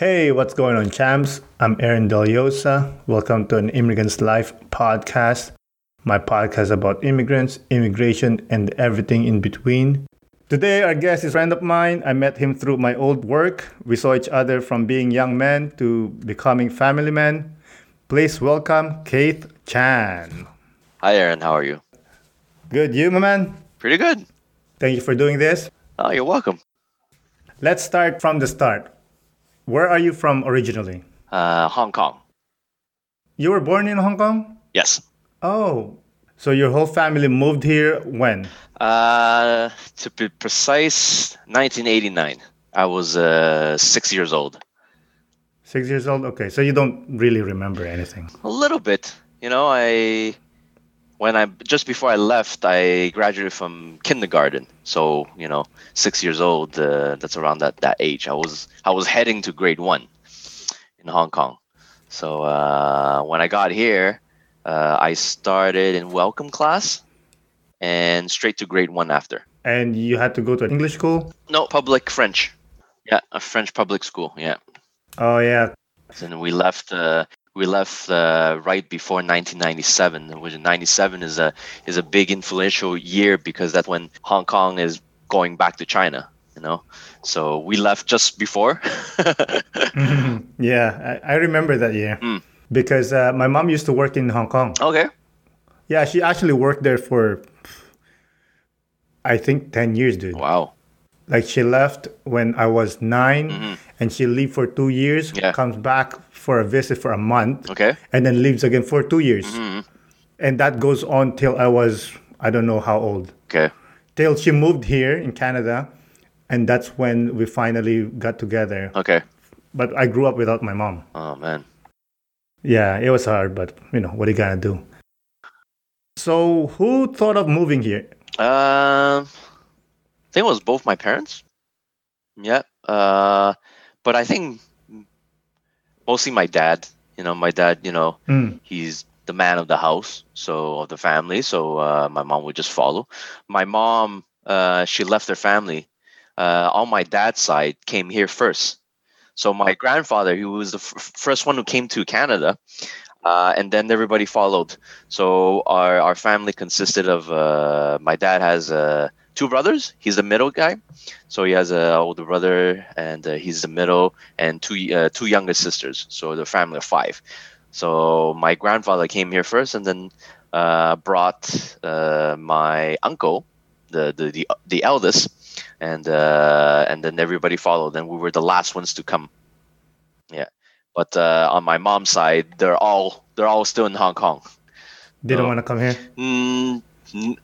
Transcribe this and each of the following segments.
Hey, what's going on, champs? I'm Aaron Dellosa. Welcome to an Immigrant's Life podcast, my podcast about immigrants, immigration, and everything in between. Today, our guest is a friend of mine. I met him through my old work. We saw each other from being young men to becoming family men. Please welcome Keith Chan. Hi, Aaron. How are you? Good, you, my man? Pretty good. Thank you for doing this. Oh, you're welcome. Let's start from the start. Where are you from originally? Uh, Hong Kong. You were born in Hong Kong? Yes. Oh, so your whole family moved here when? Uh, to be precise, 1989. I was uh, six years old. Six years old? Okay, so you don't really remember anything. A little bit. You know, I when I just before I left, I graduated from kindergarten. So you know, six years old. Uh, that's around that that age. I was I was heading to grade one in Hong Kong. So uh, when I got here, uh, I started in welcome class, and straight to grade one after. And you had to go to an English school? No, public French. Yeah, a French public school. Yeah. Oh yeah. And we left. Uh, we left uh, right before 1997, which 97 is a is a big influential year because that's when Hong Kong is going back to China. You know, so we left just before. yeah, I, I, remember that year mm. because uh, my mom used to work in Hong Kong. Okay. Yeah, she actually worked there for I think 10 years, dude. Wow. Like she left when I was 9 Mhm. And she leave for two years, Yeah. comes back for a visit for a month, Okay. and then leaves again for two years. Mhm. And that goes on till I was, I don't know how old. Okay. Till she moved here in Canada. And that's when we finally got together. Okay. But I grew up without my mom. Oh man. Yeah, it was hard, but you know, what are you gonna do? So, who thought of moving here? Um, I think it was both my parents. Yeah. Uh, but I think mostly my dad. You know, my dad. You know, Mm. he's the man of the house, so of the family. So uh, my mom would just follow. My mom, uh, she left her family. Uh, on my dad's side, came here first. So my grandfather, he was the f- first one who came to Canada, uh, and then everybody followed. So our our family consisted of uh, my dad has uh, two brothers. He's the middle guy, so he has a older brother, and uh, he's the middle, and two uh, two younger sisters. So the family of five. So my grandfather came here first, and then uh, brought uh, my uncle, the the the, the eldest, and uh, and then everybody followed. And we were the last ones to come. Yeah, but uh, on my mom's side, they're all they're all still in Hong Kong. They don't want to come here. Mm,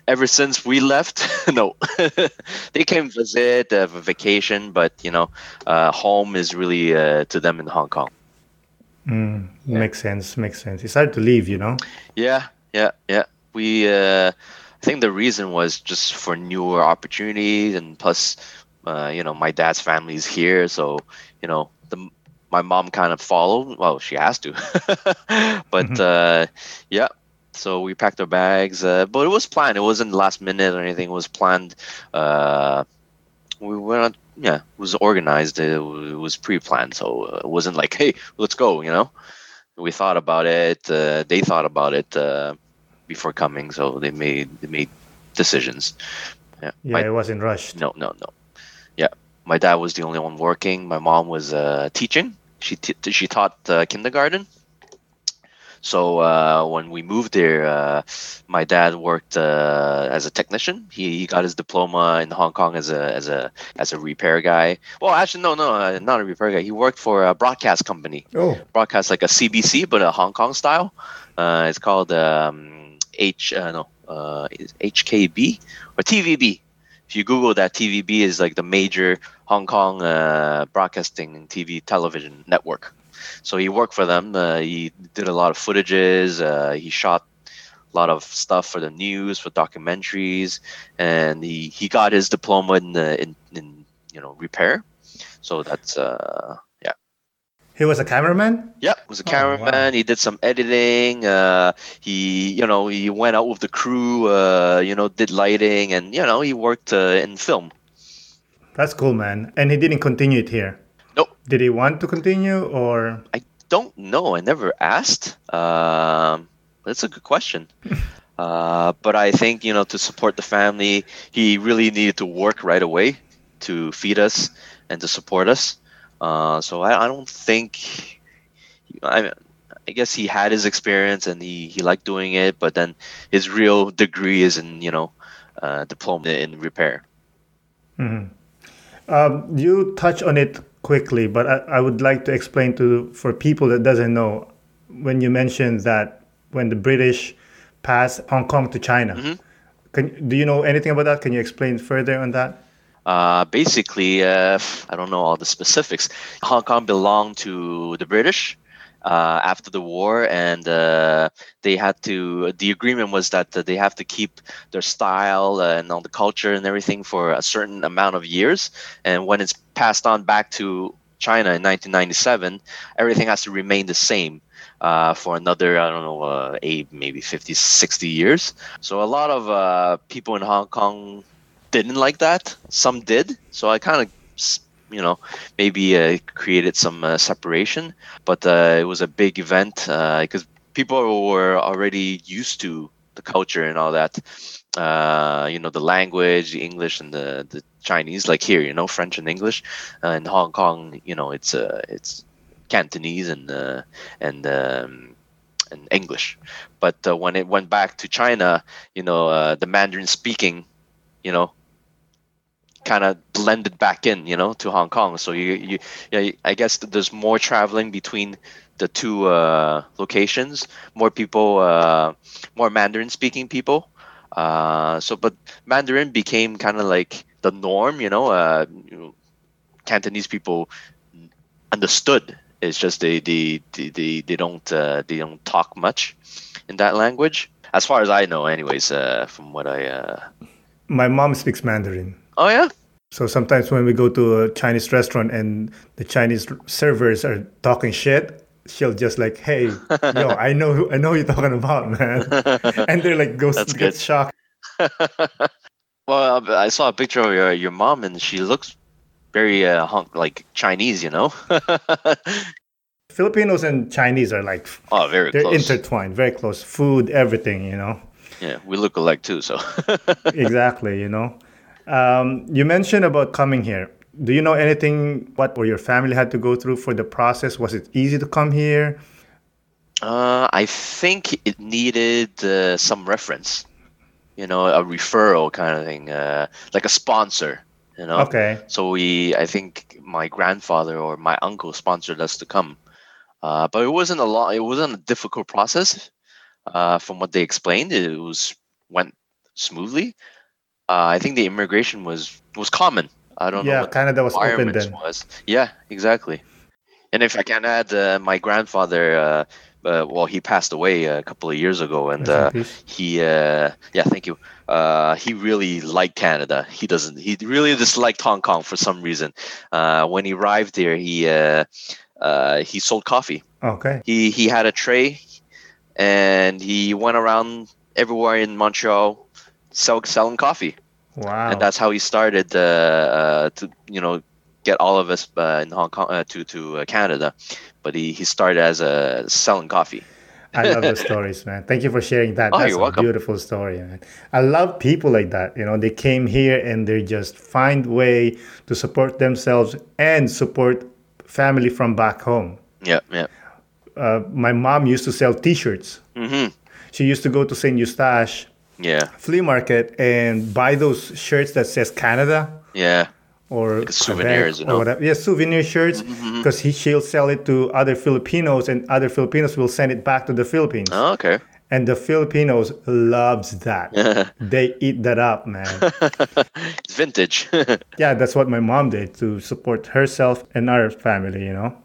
ever since we left, no, they came visit uh, for vacation, but you know, uh, home is really uh, to them in Hong Kong. Mm, Makes sense. Makes sense. It's hard to leave, you know. Yeah, yeah, yeah. We, uh, I think the reason was just for newer opportunities, and plus, uh, you know, my dad's family is here, so you know, the my mom kind of followed. Well, she has to, but Mhm. uh, yeah. So we packed our bags, uh, but it was planned. It wasn't last minute or anything. It was planned. Uh, we were not. Yeah, it was organized. It, was pre-planned, so uh, it wasn't like, hey, let's go. You know, we thought about it. Uh, they thought about it. Uh, before coming, so they made they made decisions. Yeah. Yeah, My, it wasn't rushed. no, no, no. Yeah. My dad was the only one working. My mom was uh, teaching. She t- she taught uh, kindergarten. So uh, when we moved there, uh, my dad worked uh, as a technician. He, he got his diploma in Hong Kong as a as a as a repair guy. Well, actually, no, no, uh, not a repair guy. He worked for a broadcast company Oh, broadcast like a CBC but a Hong Kong style. Uh, it's called um, H uh, no uh, HKB or TVB. If you Google that, TVB is like the major Hong Kong uh, broadcasting TV television network. So he worked for them. Uh, he did a lot of footages. Uh, he shot a lot of stuff for the news, for documentaries, and he, he got his diploma in, uh, in in you know repair. So that's uh, yeah. he was a cameraman. Yep, was a Oh, cameraman. wow. He did some editing. Uh, he, you know, he went out with the crew. Uh, you know, did lighting, and you know, he worked uh, in film. That's cool, man. And he didn't continue it here. Did he want to continue or? I don't know. I never asked. Um, that's a good question. uh, but I think you know to support the family, he really needed to work right away to feed us and to support us. Uh, so I, I don't think. I I guess he had his experience and he, he liked doing it, but then his real degree is in you know uh, diploma in repair. Mm-hmm. Um, you touch on it quickly, but I, I would like to explain to for people that doesn't know when you mentioned that when the British passed Hong Kong to China. Mm-hmm. Can, do you know anything about that? Can you explain further on that? Uh, basically, uh, I don't know all the specifics. Hong Kong belonged to the British, uh, after the war, and uh, they had to. The agreement was that they have to keep their style and all the culture and everything for a certain amount of years, and when it's passed on back to China in 1997, everything has to remain the same. Uh, for another, I don't know, uh, eight, maybe 50, 60 years. So a lot of uh, people in Hong Kong didn't like that. Some did. So I kind of you know maybe uh, created some uh, separation but uh, it was a big event because uh, people were already used to the culture and all that uh, you know the language the english and the, the chinese like here you know french and english uh, in hong kong you know it's it's cantonese and and um, and english. But when it went back to china you know the mandarin speaking you know kind of blended back in, you know, to Hong Kong. So you, you, yeah, I guess there's more traveling between the two uh, locations. More people, uh, more Mandarin speaking people. Uh, so, but Mandarin became kind of like the norm, you know. Uh, you know, Cantonese people understood. It's just they they they they, they don't uh, they don't talk much in that language, as far as I know, anyways. Uh, from what I. Uh... My mom speaks Mandarin. Oh yeah. So sometimes when we go to a Chinese restaurant and the Chinese servers are talking shit, she'll just like, "Hey, yo, I know who I know you're talking about, man," and they're like, "Go get shocked." well, I saw a picture of your your mom, and she looks very uh, hunk, like Chinese, you know. Filipinos and Chinese are like oh, very they're close. intertwined, very close. Food, everything, you know. Yeah, we look alike too. So exactly, you know. Um, you mentioned about coming here. Do you know anything what or your family had to go through for the process? Was it easy to come here? Uh, I think it needed uh, some reference, you know, a referral kind of thing, uh, like a sponsor, you know. Okay. So we, I think my grandfather or my uncle sponsored us to come, uh, but it wasn't a lot. It wasn't a difficult process. Uh, from what they explained, it was went smoothly uh, I think the immigration was was common. I don't yeah, know. Yeah, Canada was open then. Was. Yeah, exactly. And if I can add, uh, my grandfather, uh, uh, well, he passed away a couple of years ago, and uh, he, uh, yeah, thank you. Uh, he really liked Canada. He doesn't. He really disliked Hong Kong for some reason. when he arrived there, he he sold coffee. Okay. He he had a tray, and he went around everywhere in Montreal sell, selling coffee. Wow. And that's how he started uh, uh, to you know get all of us uh, in Hong Kong uh, to to uh, Canada, but he, he started as a uh, selling coffee. I love those stories, man. Thank you for sharing that. Oh, That's you're a welcome. beautiful story, man. I love people like that. You know, they came here and they just find way to support themselves and support family from back home. Yeah, yeah. Uh, my mom used to sell T-shirts. Mm-hmm. She used to go to Saint Eustache yeah flea market and buy those shirts that says Canada. Yeah. Or like souvenirs, you know? or whatever. Yeah, souvenir shirts because mm-hmm. she'll sell it to other Filipinos and other Filipinos will send it back to the Philippines. Oh, okay. And the Filipinos loves that. they eat that up, man. it's vintage. yeah, that's what my mom did to support herself and our family, you know.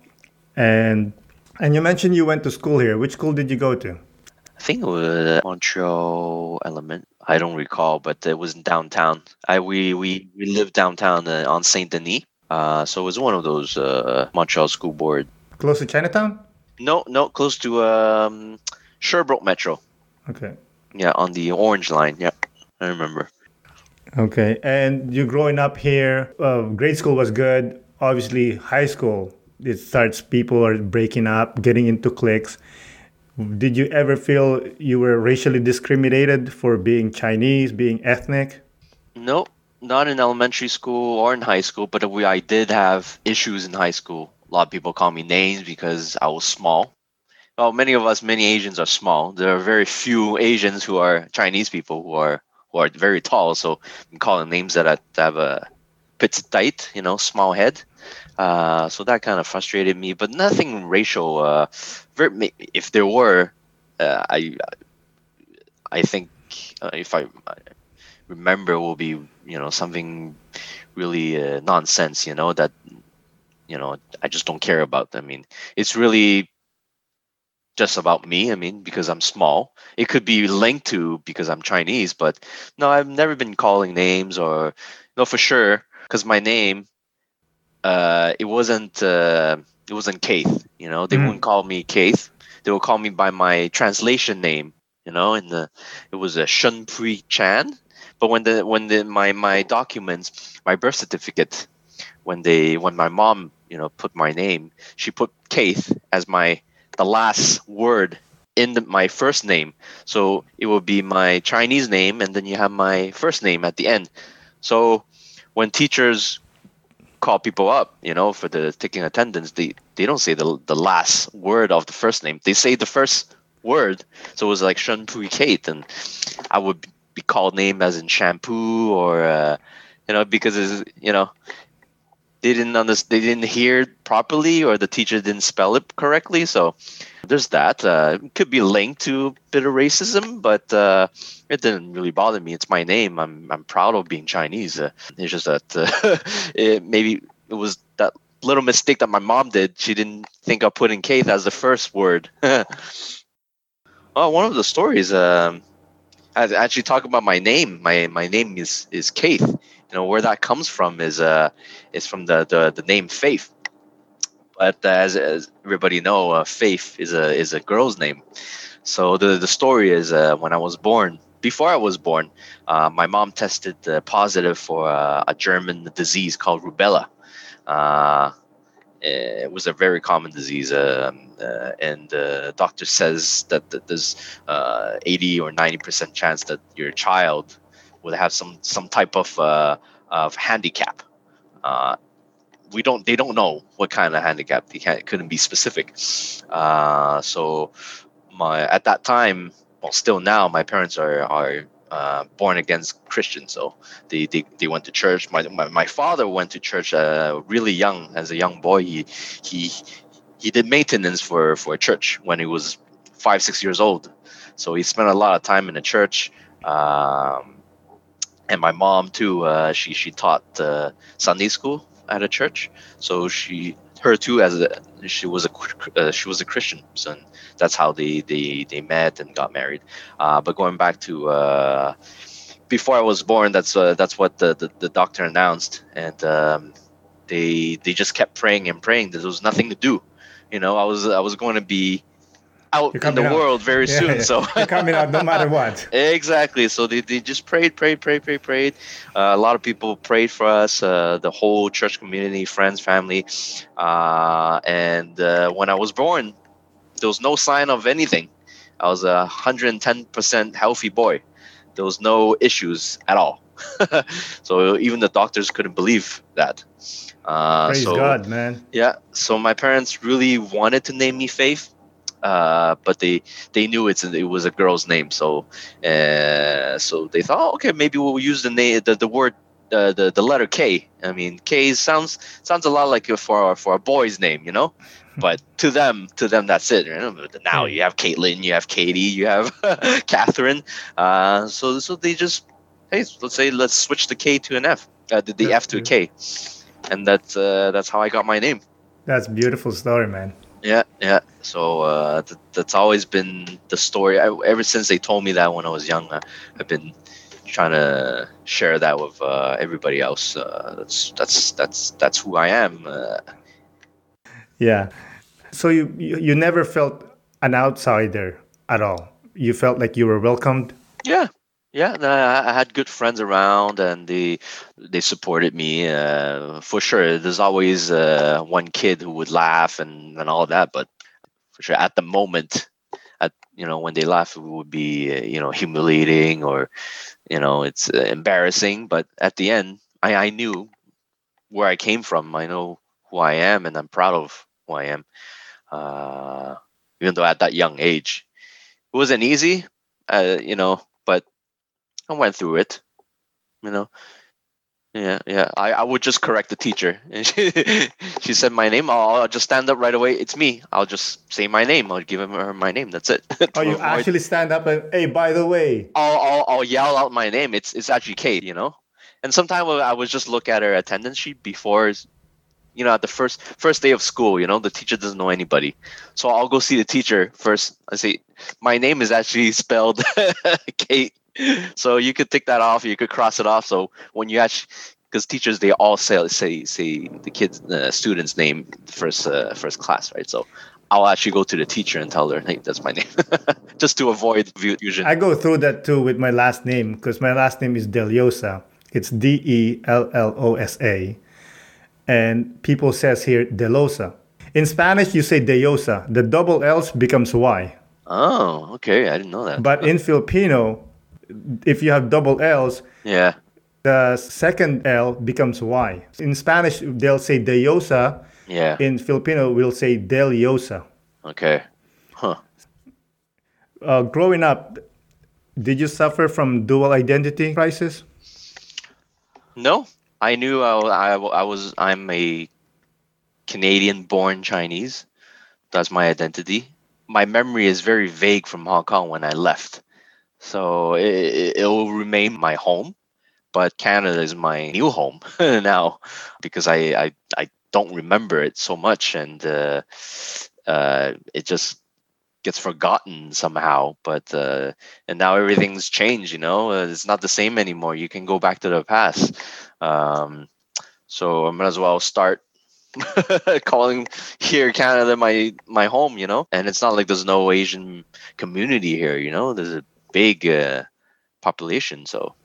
And and you mentioned you went to school here. Which school did you go to? I think it was Montreal Element. I don't recall, but it was downtown. I we we, we lived downtown uh, on Saint Denis. Uh, so it was one of those uh, Montreal school board. Close to Chinatown? No, no, close to um, Sherbrooke Metro. Okay. Yeah, on the orange line. Yeah, I remember. Okay, and you growing up here, uh, grade school was good. Obviously, high school it starts people are breaking up, getting into cliques. Did you ever feel you were racially discriminated for being Chinese, being ethnic? No, not in elementary school or in high school, but we I did have issues in high school. A lot of people call me names because I was small. Well, many of us, many Asians are small. There are very few Asians who are Chinese people who are who are very tall. So I'm calling names that have a petite, you know, small head. Uh, so that kind of frustrated me, but nothing racial. Uh, if there were, uh, I I think uh, if I, remember, will be you know something really uh, nonsense. You know that you know I just don't care about. I mean, it's really just about me. I mean, because I'm small. It could be linked to because I'm Chinese, but no, I've never been calling names or no for sure because my name uh, it wasn't uh, it wasn't Keith. You know, they mm. wouldn't call me Keith. They would call me by my translation name. You know, and the it was a Shun Pui Chan. But when the when the my my documents, my birth certificate, when they when my mom you know put my name, she put Keith as my the last word in the, my first name. So it will be my Chinese name, and then you have my first name at the end. So when teachers call people up, you know, for the taking attendance, they they don't say the the last word of the first name. They say the first word. So it was like Shun Pui Kate, and I would be called name as in shampoo or uh, you know because it's, you know they didn't understand, they didn't hear properly or the teacher didn't spell it correctly. So there's that. Uh, it could be linked to a bit of racism, but uh, it didn't really bother me. It's my name. I'm I'm proud of being Chinese. Uh, it's just that uh, it, maybe it was that little mistake that my mom did. She didn't think of putting Keith as the first word. well, one of the stories. Um, actually talk about my name. My my name is is Keith you know where that comes from is uh is from the the, the name Faith. But as, as everybody know, uh, Faith is a is a girl's name. So the the story is uh, when I was born. Before I was born, uh, my mom tested uh, positive for uh, a German disease called rubella. Uh, it was a very common disease, um, uh, and the doctor says that, that there's uh, 80 or 90 percent chance that your child would have some some type of uh, of handicap. Uh, we don't they don't know what kind of handicap they can't, couldn't be specific. Uh, so my at that time, well, still now, my parents are are uh, born against Christian, so they, they, they went to church. My, my, my father went to church uh, really young, as a young boy. He he he did maintenance for for a church when he was five six years old. So he spent a lot of time in the church. Um, and my mom too. Uh, she she taught uh, Sunday school at a church, so she her too as a she was a uh, she was a Christian, so that's how they they they met and got married. Uh, but going back to uh, before I was born, that's uh, that's what the, the, the doctor announced, and um, they they just kept praying and praying. There was nothing to do, you know. I was I was going to be out in the out. world very yeah, soon. Yeah. So you're coming out no matter what. exactly. So they, they just prayed, prayed, prayed, prayed, prayed. Uh, a lot of people prayed for us, uh, the whole church community, friends, family. Uh, and uh, when I was born, there was no sign of anything. I was a 110% healthy boy. There was no issues at all. so even the doctors couldn't believe that. Uh, Praise so, God, man. Yeah. So my parents really wanted to name me Faith uh, but they they knew it's it was a girl's name, so uh, so they thought, oh, okay, maybe we'll use the name the, the word uh, the the letter K. I mean, K sounds sounds a lot like for for a boy's name, you know. But to them, to them, that's it. Now you have Caitlin, you have Katie, you have Catherine. Uh, so so they just hey, let's say let's switch the K to an F, uh, the, the F to a K, and that's uh, that's how I got my name. That's beautiful story, man. Yeah, yeah. So uh, th- that's always been the story. I, ever since they told me that when I was young, uh, I've been trying to share that with uh, everybody else. Uh, that's that's that's that's who I am. Uh. yeah. So you, you you never felt an outsider at all. You felt like you were welcomed. Yeah, Yeah, I had good friends around, and they they supported me uh, for sure. There's always uh, one kid who would laugh and and all that, but for sure at the moment, at you know when they laugh, it would be uh, you know humiliating or you know it's uh, embarrassing. But at the end, I I knew where I came from. I know who I am, and I'm proud of who I am. Uh, even though at that young age, it wasn't easy, uh, you know, but I went through it, you know. Yeah, yeah. I, I would just correct the teacher, and she she said my name. I'll, I'll just stand up right away. It's me. I'll just say my name. I'll give him her my name. That's it. Oh, you actually stand up and hey, by the way. I'll, I'll I'll yell out my name. It's it's actually Kate, you know. And sometimes I would just look at her attendance sheet before, you know, at the first first day of school. You know, the teacher doesn't know anybody, so I'll go see the teacher first. I say my name is actually spelled Kate, so you could tick that off. You could cross it off. So when you actually because teachers they all say say say the kids the student's name first uh, first class right so I'll actually go to the teacher and tell her hey that's my name just to avoid confusion I go through that too with my last name because my last name is Dellosa. It's D E L L O S A. And people says here Delosa. In Spanish you say Deosa. The double L's becomes Y. Oh, okay. I didn't know that. But in Filipino, if you have double L's, yeah. the second L becomes Y. In Spanish they'll say Deosa. Yeah. In Filipino we'll say Deliosa. Okay. Huh. Uh, growing up, did you suffer from dual identity crisis? No, I knew I, I, I was I'm a Canadian born Chinese. That's my identity. My memory is very vague from Hong Kong when I left. So it, it will remain my home, but Canada is my new home now because I, I I don't remember it so much and uh, uh, it just gets forgotten somehow. But uh, and now everything's changed. You know, uh, it's not the same anymore. You can go back to the past. Um, so I might as well start calling here Canada my my home. You know, and it's not like there's no Asian community here. You know, there's a big uh, population. So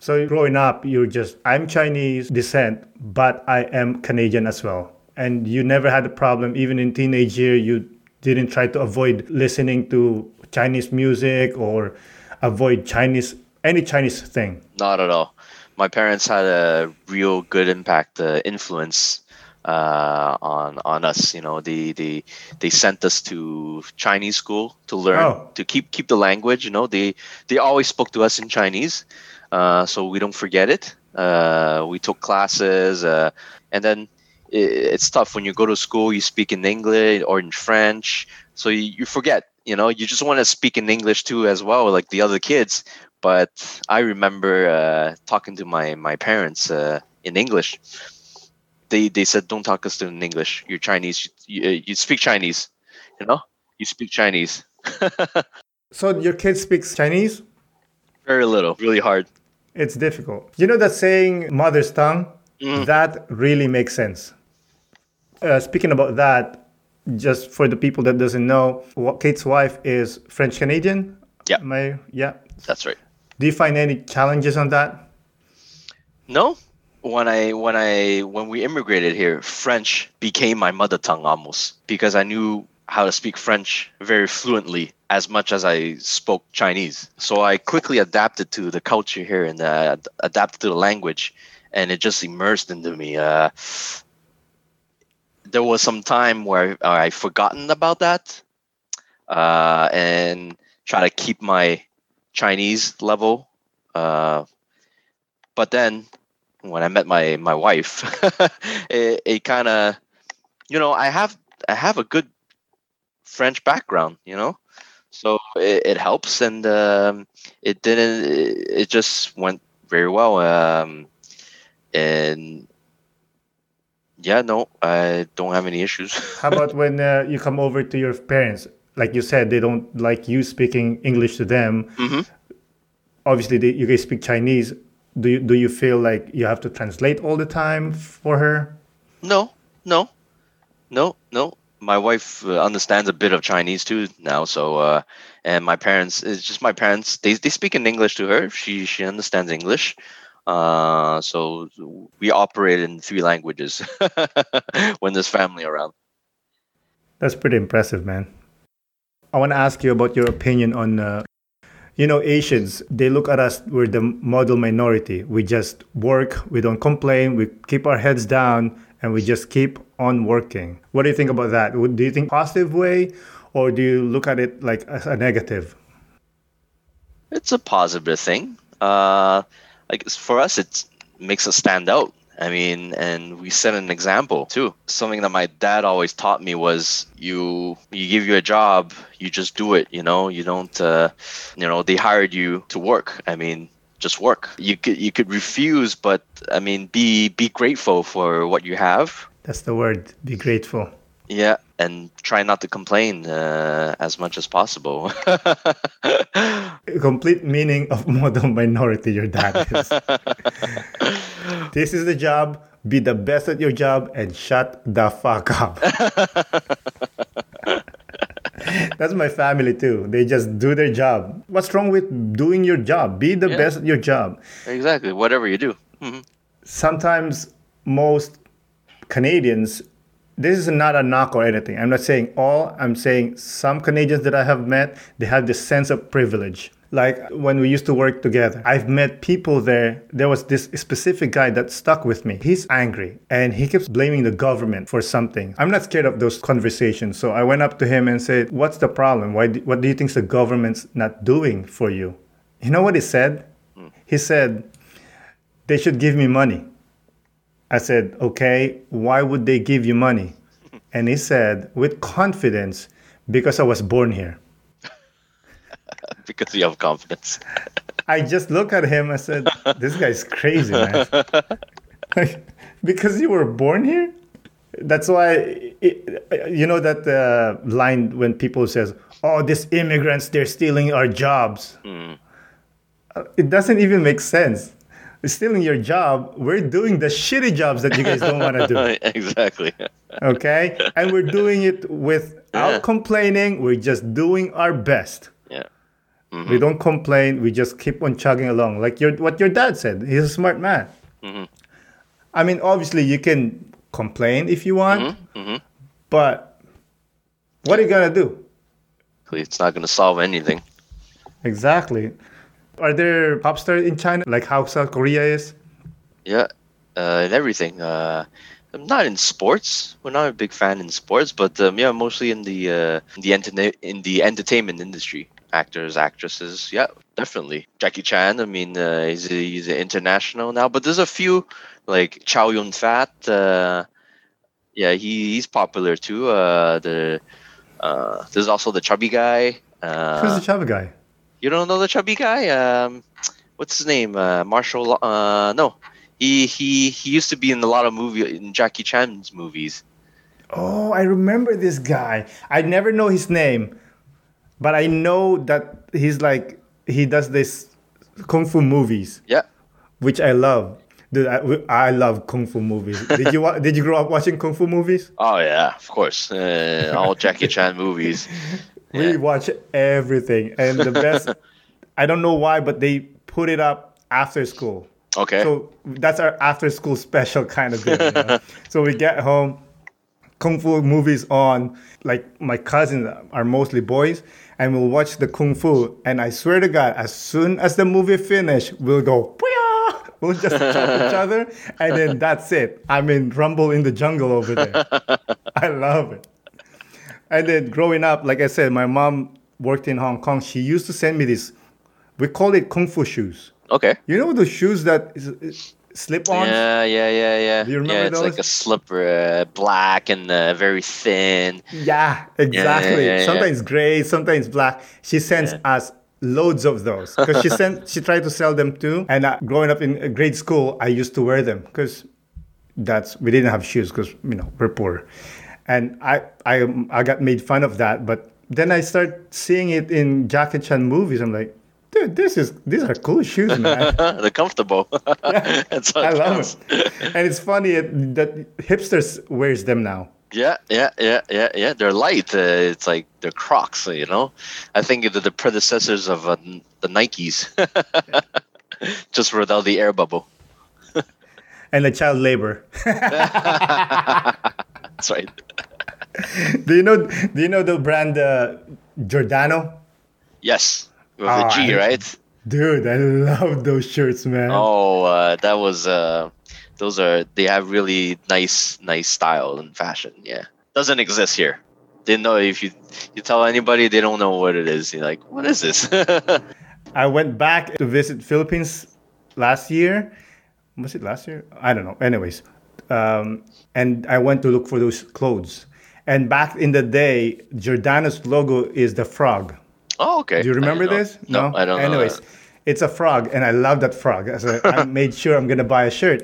So growing up, you're just I'm Chinese descent, but I am Canadian as well. And you never had a problem, even in teenage year. You didn't try to avoid listening to Chinese music or avoid Chinese any Chinese thing. Not at all. My parents had a real good impact, uh, influence uh, on on us. You know, they they they sent us to Chinese school to learn Oh. to keep keep the language. You know, they they always spoke to us in Chinese, uh, so we don't forget it. Uh, we took classes, uh, and then it's tough when you go to school. You speak in English or in French, so you, you forget. You know, you just want to speak in English too as well, like the other kids but I remember uh, talking to my my parents uh, in English. They they said, "Don't talk us to in English. You're Chinese. You, you, you speak Chinese. You know, you speak Chinese. So your kid speaks Chinese? Very little, really hard. It's difficult. You know that saying mother's tongue? That really makes sense. Uh, speaking about that, just for the people that doesn't know, what Kate's wife is French Canadian. Yeah. I- yeah. That's right. Do you find any challenges on that? No, when I when I when we immigrated here, French became my mother tongue almost because I knew how to speak French very fluently as much as I spoke Chinese. So I quickly adapted to the culture here and uh, adapted to the language, and it just immersed into me. Uh, there was some time where I forgotten about that, uh, and try to keep my Chinese level. Uh, but then when I met my my wife, it, it kind of, you know, I have I have a good French background, you know, so it, it helps, and um, it didn't. It, it just went very well, um, and yeah, no, I don't have any issues. How about when uh, you come over to your parents? Like you said, they don't like you speaking English to them. Mhm. Obviously, they, you guys speak Chinese. Do you do you feel like you have to translate all the time for her? No, no, no, no. my wife uh, understands a bit of Chinese too now. So, uh, and my parents, it's just my parents. They they speak in English to her. She she understands English. Uh, so we operate in three languages when there's family around. That's pretty impressive, man. I want to ask you about your opinion on, uh, you know, Asians. They look at us, we're the model minority. We just work, we don't complain, we keep our heads down, and we just keep on working. What do you think about that? Do you think positive way, or do you look at it like as a negative? It's a positive thing. Uh, like for us, it makes us stand out. I mean, and we set an example too. Something that my dad always taught me was you you give you a job, you just do it. You know, you don't. Uh, you know, they hired you to work. I mean, just work. You could you could refuse, but I mean, be be grateful for what you have. That's the word. Be grateful. Yeah, and try not to complain uh, as much as possible. Complete meaning of model minority your dad is. this is the job. Be the best at your job and shut the fuck up. That's my family too. They just do their job. What's wrong with doing your job? Be the Yeah. best at your job. exactly. Whatever you do. Mhm. Sometimes most Canadians, this is not a knock or anything. I'm not saying all. I'm saying some Canadians that I have met, they have this sense of privilege. Like when we used to work together, I've met people there. There was this specific guy that stuck with me. He's angry and he keeps blaming the government for something. I'm not scared of those conversations. So I went up to him and said, What's the problem? Why do, what do you think the government's not doing for you? You know what he said? He said, They should give me money. I said, okay, why would they give you money? And he said, with confidence, because I was born here. because you have confidence. I just looked at him. I said, this guy's crazy, man. Like, because you were born here? That's why, it, you know, that uh, line when people says, oh, these immigrants, they're stealing our jobs. Uh, It doesn't even make sense. Stealing your job, we're doing the shitty jobs that you guys don't want to do. exactly. okay and we're doing it without Yeah. complaining we're just doing our best Yeah. we don't complain we just keep on chugging along like your what your dad said he's a smart man Mm-hmm. i mean obviously you can complain if you want Mm-hmm. but what are you gonna do It's not going to solve anything. exactly are there pop stars in china like how south korea is Yeah, uh, and everything. Uh, I'm not in sports. We're not a big fan in sports, but um, yeah, mostly in the uh, in the enter- in the entertainment industry. Actors, actresses, yeah, definitely. Jackie Chan. I mean, uh, he's a, he's an international now, but there's a few like Chow Yun Fat. Uh, yeah, he, he's popular too. Uh, the uh, there's also the chubby guy. who's Uh, the chubby guy you don't know the chubby guy? Um, what's his name? Uh, Marshall. Uh, no, he he he used to be in a lot of movie in Jackie Chan's movies. oh i remember this guy i never know his name but i know that he's like he does this kung fu movies Yeah. which I love. Dude, I, I love kung fu movies. Did you did you grow up watching kung fu movies? Oh yeah, of course. Uh, all Jackie Chan movies. We watch everything, and the best. I don't know why, but they put it up after school. Okay. So that's our after school special kind of thing. you know? so we get home, kung fu movies on. Like my cousins are mostly boys, and we'll watch the kung fu. And I swear to God, as soon as the movie finish, we'll go. We'll just chop each other, and then that's it. I mean, rumble in the jungle over there. I love it. And then growing up, like I said, my mom worked in Hong Kong. She used to send me this. We call it kung fu shoes. okay. You know the shoes that is, is slip on? Yeah, yeah, yeah, yeah. Do you remember yeah, it's like a slipper, uh, black and uh, very thin. Yeah, exactly. yeah, yeah. Sometimes gray, sometimes black. She sends us loads of those because she sent. She tried to sell them too. And uh, growing up in uh, grade school, I used to wear them because that's we didn't have shoes because you know we're poor, and I I I got made fun of that. But then I start seeing it in Jackie Chan movies. I'm like, dude, this is these are cool shoes, man. They're comfortable. What I love it. And it's funny that hipsters wears them now. Yeah, yeah, yeah, yeah, yeah. They're light. Uh, it's like they're Crocs. You know, I think they're the predecessors of uh, the Nikes, just without the air bubble. and the child labor. That's right. do you know? Do you know the brand uh, Giordano? Yes, with a G, Oh, I- right? Dude, I love those shirts, man. Oh, uh, that was. Uh, those are. They have really nice, nice style and fashion. Yeah, doesn't exist here. Didn't know if you you tell anybody, they don't know what it is. You're like, what is this? I went back to visit Philippines last year. Was it last year? I don't know. Anyways, um, and I went to look for those clothes. And back in the day, Giordano's logo is the frog. oh, okay. Do you remember this? No, I don't know. Anyways, it's a frog, and I love that frog. So I made sure I'm gonna buy a shirt.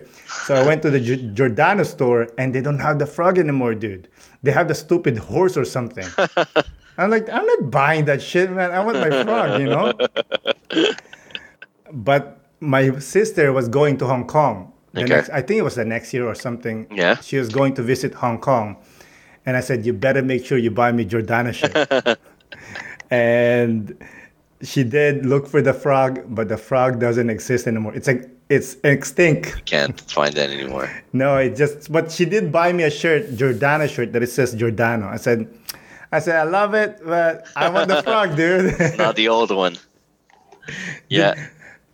So I went to the Gi- Giordano store, and they don't have the frog anymore, dude. They have the stupid horse or something. I'm like, I'm not buying that shit, man. I want my frog, you know. But my sister was going to Hong Kong. The Okay. next, I think it was the next year or something. Yeah. She was going to visit Hong Kong, and I said, "You better make sure you buy me Giordano shirt." and she did look for the frog, but the frog doesn't exist anymore. It's like it's extinct. Can't find that anymore. No, it just. But she did buy me a shirt, Giordano shirt, that it says Giordano. I said, I said, I love it, but I want the frog, dude. Not the old one. Yeah,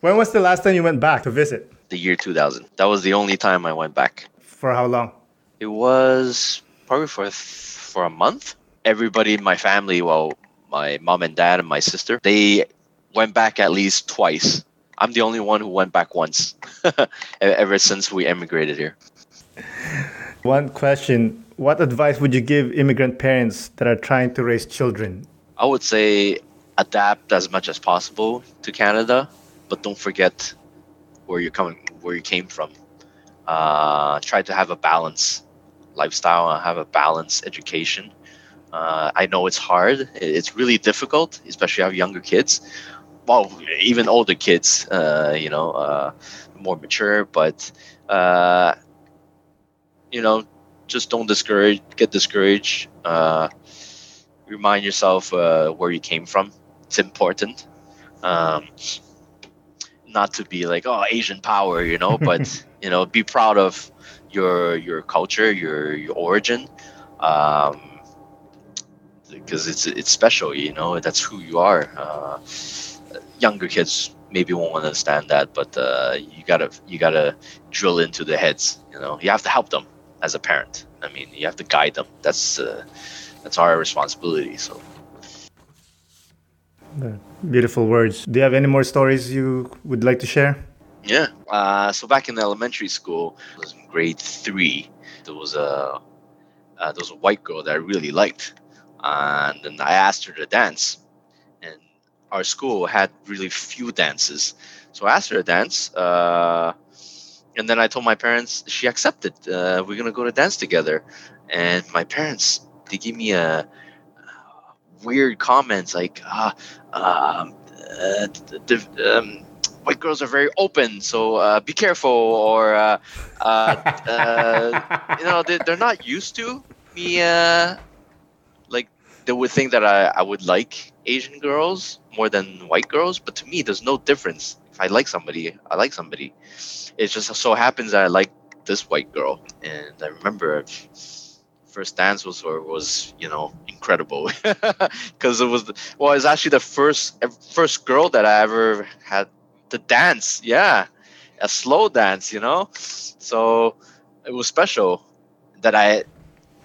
when was the last time you went back to visit? the year 2000. That was the only time I went back. For how long? It was probably for for a month. Everybody in my family, well, my mom and dad and my sister, they went back at least twice. I'm the only one who went back once, ever since we emigrated here. One question: What advice would you give immigrant parents that are trying to raise children? I would say adapt as much as possible to Canada, but don't forget where you're coming, where you came from. Uh, try to have a balance lifestyle, and have a balanced education. Uh, I know it's hard. It's really difficult, especially have younger kids. Well, even older kids, uh, you know, uh, more mature. But uh, you know, just don't discourage, get discouraged. Uh, remind yourself uh, where you came from. It's important. Um, not to be like oh Asian power, you know, but you know, be proud of your your culture, your your origin, um, because it's it's special. You know, that's who you are. Uh, younger kids maybe won't understand that, but uh, you gotta you gotta drill into the heads. You know, you have to help them as a parent. I mean, you have to guide them. That's uh, that's our responsibility. So. Beautiful words. Do you have any more stories you would like to share? Yeah. Uh, so back in elementary school, was in grade three. There was a uh, there was a white girl that I really liked, and then I asked her to dance. And our school had really few dances, so I asked her to dance. Uh, and then I told my parents she accepted. Uh, we're gonna go to dance together. And my parents they gave me a weird comments like, ah, um, uh, um, white girls are very open, so uh, be careful. Or uh, uh, uh, you know, they, they're not used to me. Uh, like they would think that I, I would like Asian girls more than white girls, but to me, there's no difference. If I like somebody, I like somebody. It just so happens that I like this white girl, and I remember first dance was was you know incredible because it was well it's actually the first first girl that I ever had to dance yeah a slow dance you know so it was special that I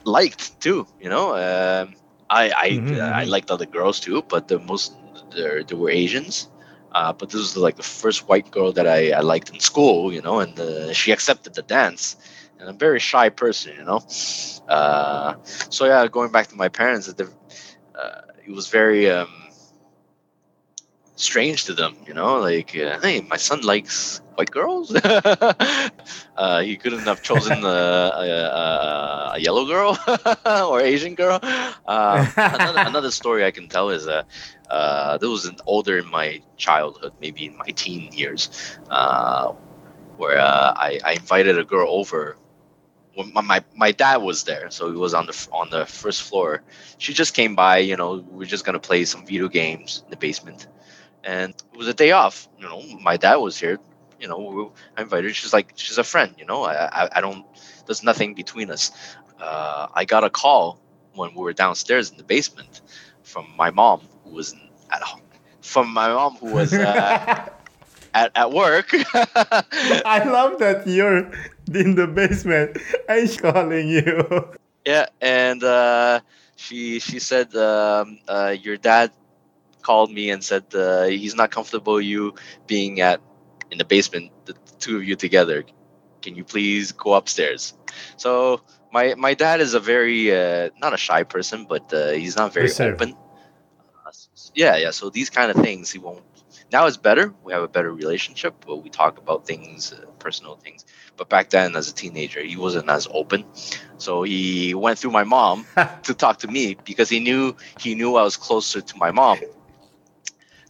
liked too you know um, I I, Mhm, I mhm. liked other girls too but the most there there were Asians uh, but this was like the first white girl that I, I liked in school you know and uh, she accepted the dance and I'm a very shy person, you know. Uh, so yeah, going back to my parents, uh, it was very um, strange to them, you know. Like, uh, hey, my son likes white girls. uh, he couldn't have chosen a, a, a, a yellow girl or Asian girl. Uh, another, another story I can tell is uh, uh, there was an older in my childhood, maybe in my teen years, uh, where uh, I, I invited a girl over when my, my my dad was there, so he was on the on the first floor. She just came by. You know, we are just gonna play some video games in the basement, and it was a day off. You know, my dad was here. You know, I invited. She's like, she's a friend. You know, I I, I don't. There's nothing between us. Uh, I got a call when we were downstairs in the basement from my mom who was at home. From my mom who was. Uh, at, at work. I love that you're in the basement and she's calling you. Yeah, and uh, she she said um, uh, your dad called me and said uh, he's not comfortable you being at in the basement, the two of you together. Can you please go upstairs? So my my dad is a very uh, not a shy person, but uh, he's not very yes, open. Uh, yeah, yeah. So these kind of things he won't now it's better. We have a better relationship, but we talk about things, uh, personal things. But back then, as a teenager, he wasn't as open. So he went through my mom to talk to me because he knew he knew I was closer to my mom.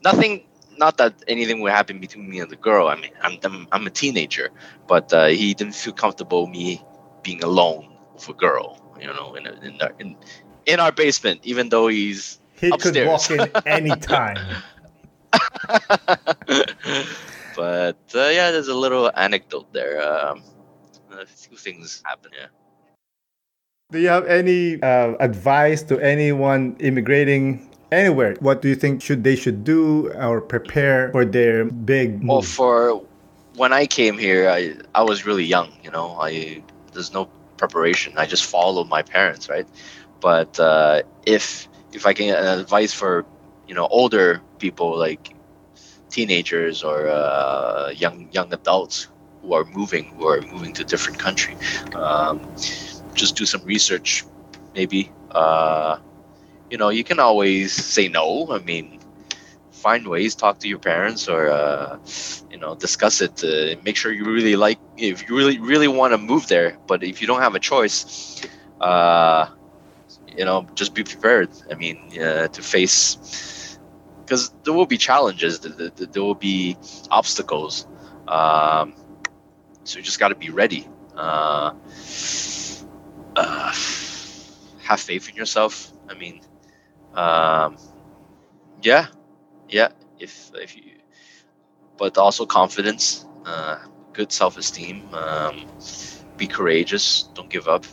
Nothing, not that anything would happen between me and the girl. I mean, I'm I'm, I'm a teenager, but uh, he didn't feel comfortable me being alone with a girl. You know, in a, in, our, in in our basement, even though he's he upstairs. could walk in any time. but uh, yeah, there's a little anecdote there. Um, a few things happen. Yeah. Do you have any uh, advice to anyone immigrating anywhere? What do you think should they should do or prepare for their big move? Well, for when I came here, I I was really young. You know, I there's no preparation. I just followed my parents, right? But uh, if if I can get advice for you know older people like teenagers or uh, young young adults who are moving who are moving to a different country um, just do some research maybe uh, you know you can always say no i mean find ways talk to your parents or uh, you know discuss it to make sure you really like if you really really want to move there but if you don't have a choice uh, you know just be prepared i mean uh, to face because there will be challenges, there will be obstacles. Um, so you just got to be ready. Uh, uh, have faith in yourself. I mean, um, yeah, yeah. If if you, but also confidence, uh, good self esteem. Um, be courageous. Don't give up.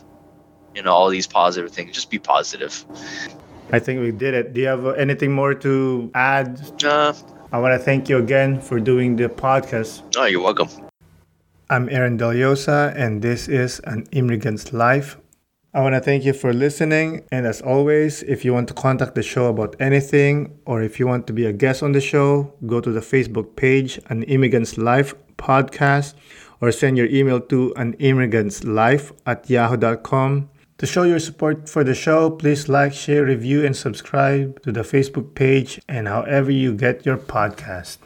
You know all these positive things. Just be positive. I think we did it. Do you have anything more to add? Uh, I want to thank you again for doing the podcast. Oh, you're welcome. I'm Aaron Dellosa, and this is An Immigrant's Life. I want to thank you for listening. And as always, if you want to contact the show about anything or if you want to be a guest on the show, go to the Facebook page, An Immigrant's Life Podcast, or send your email to an immigrant's life at yahoo.com. To show your support for the show, please like, share, review, and subscribe to the Facebook page and however you get your podcast.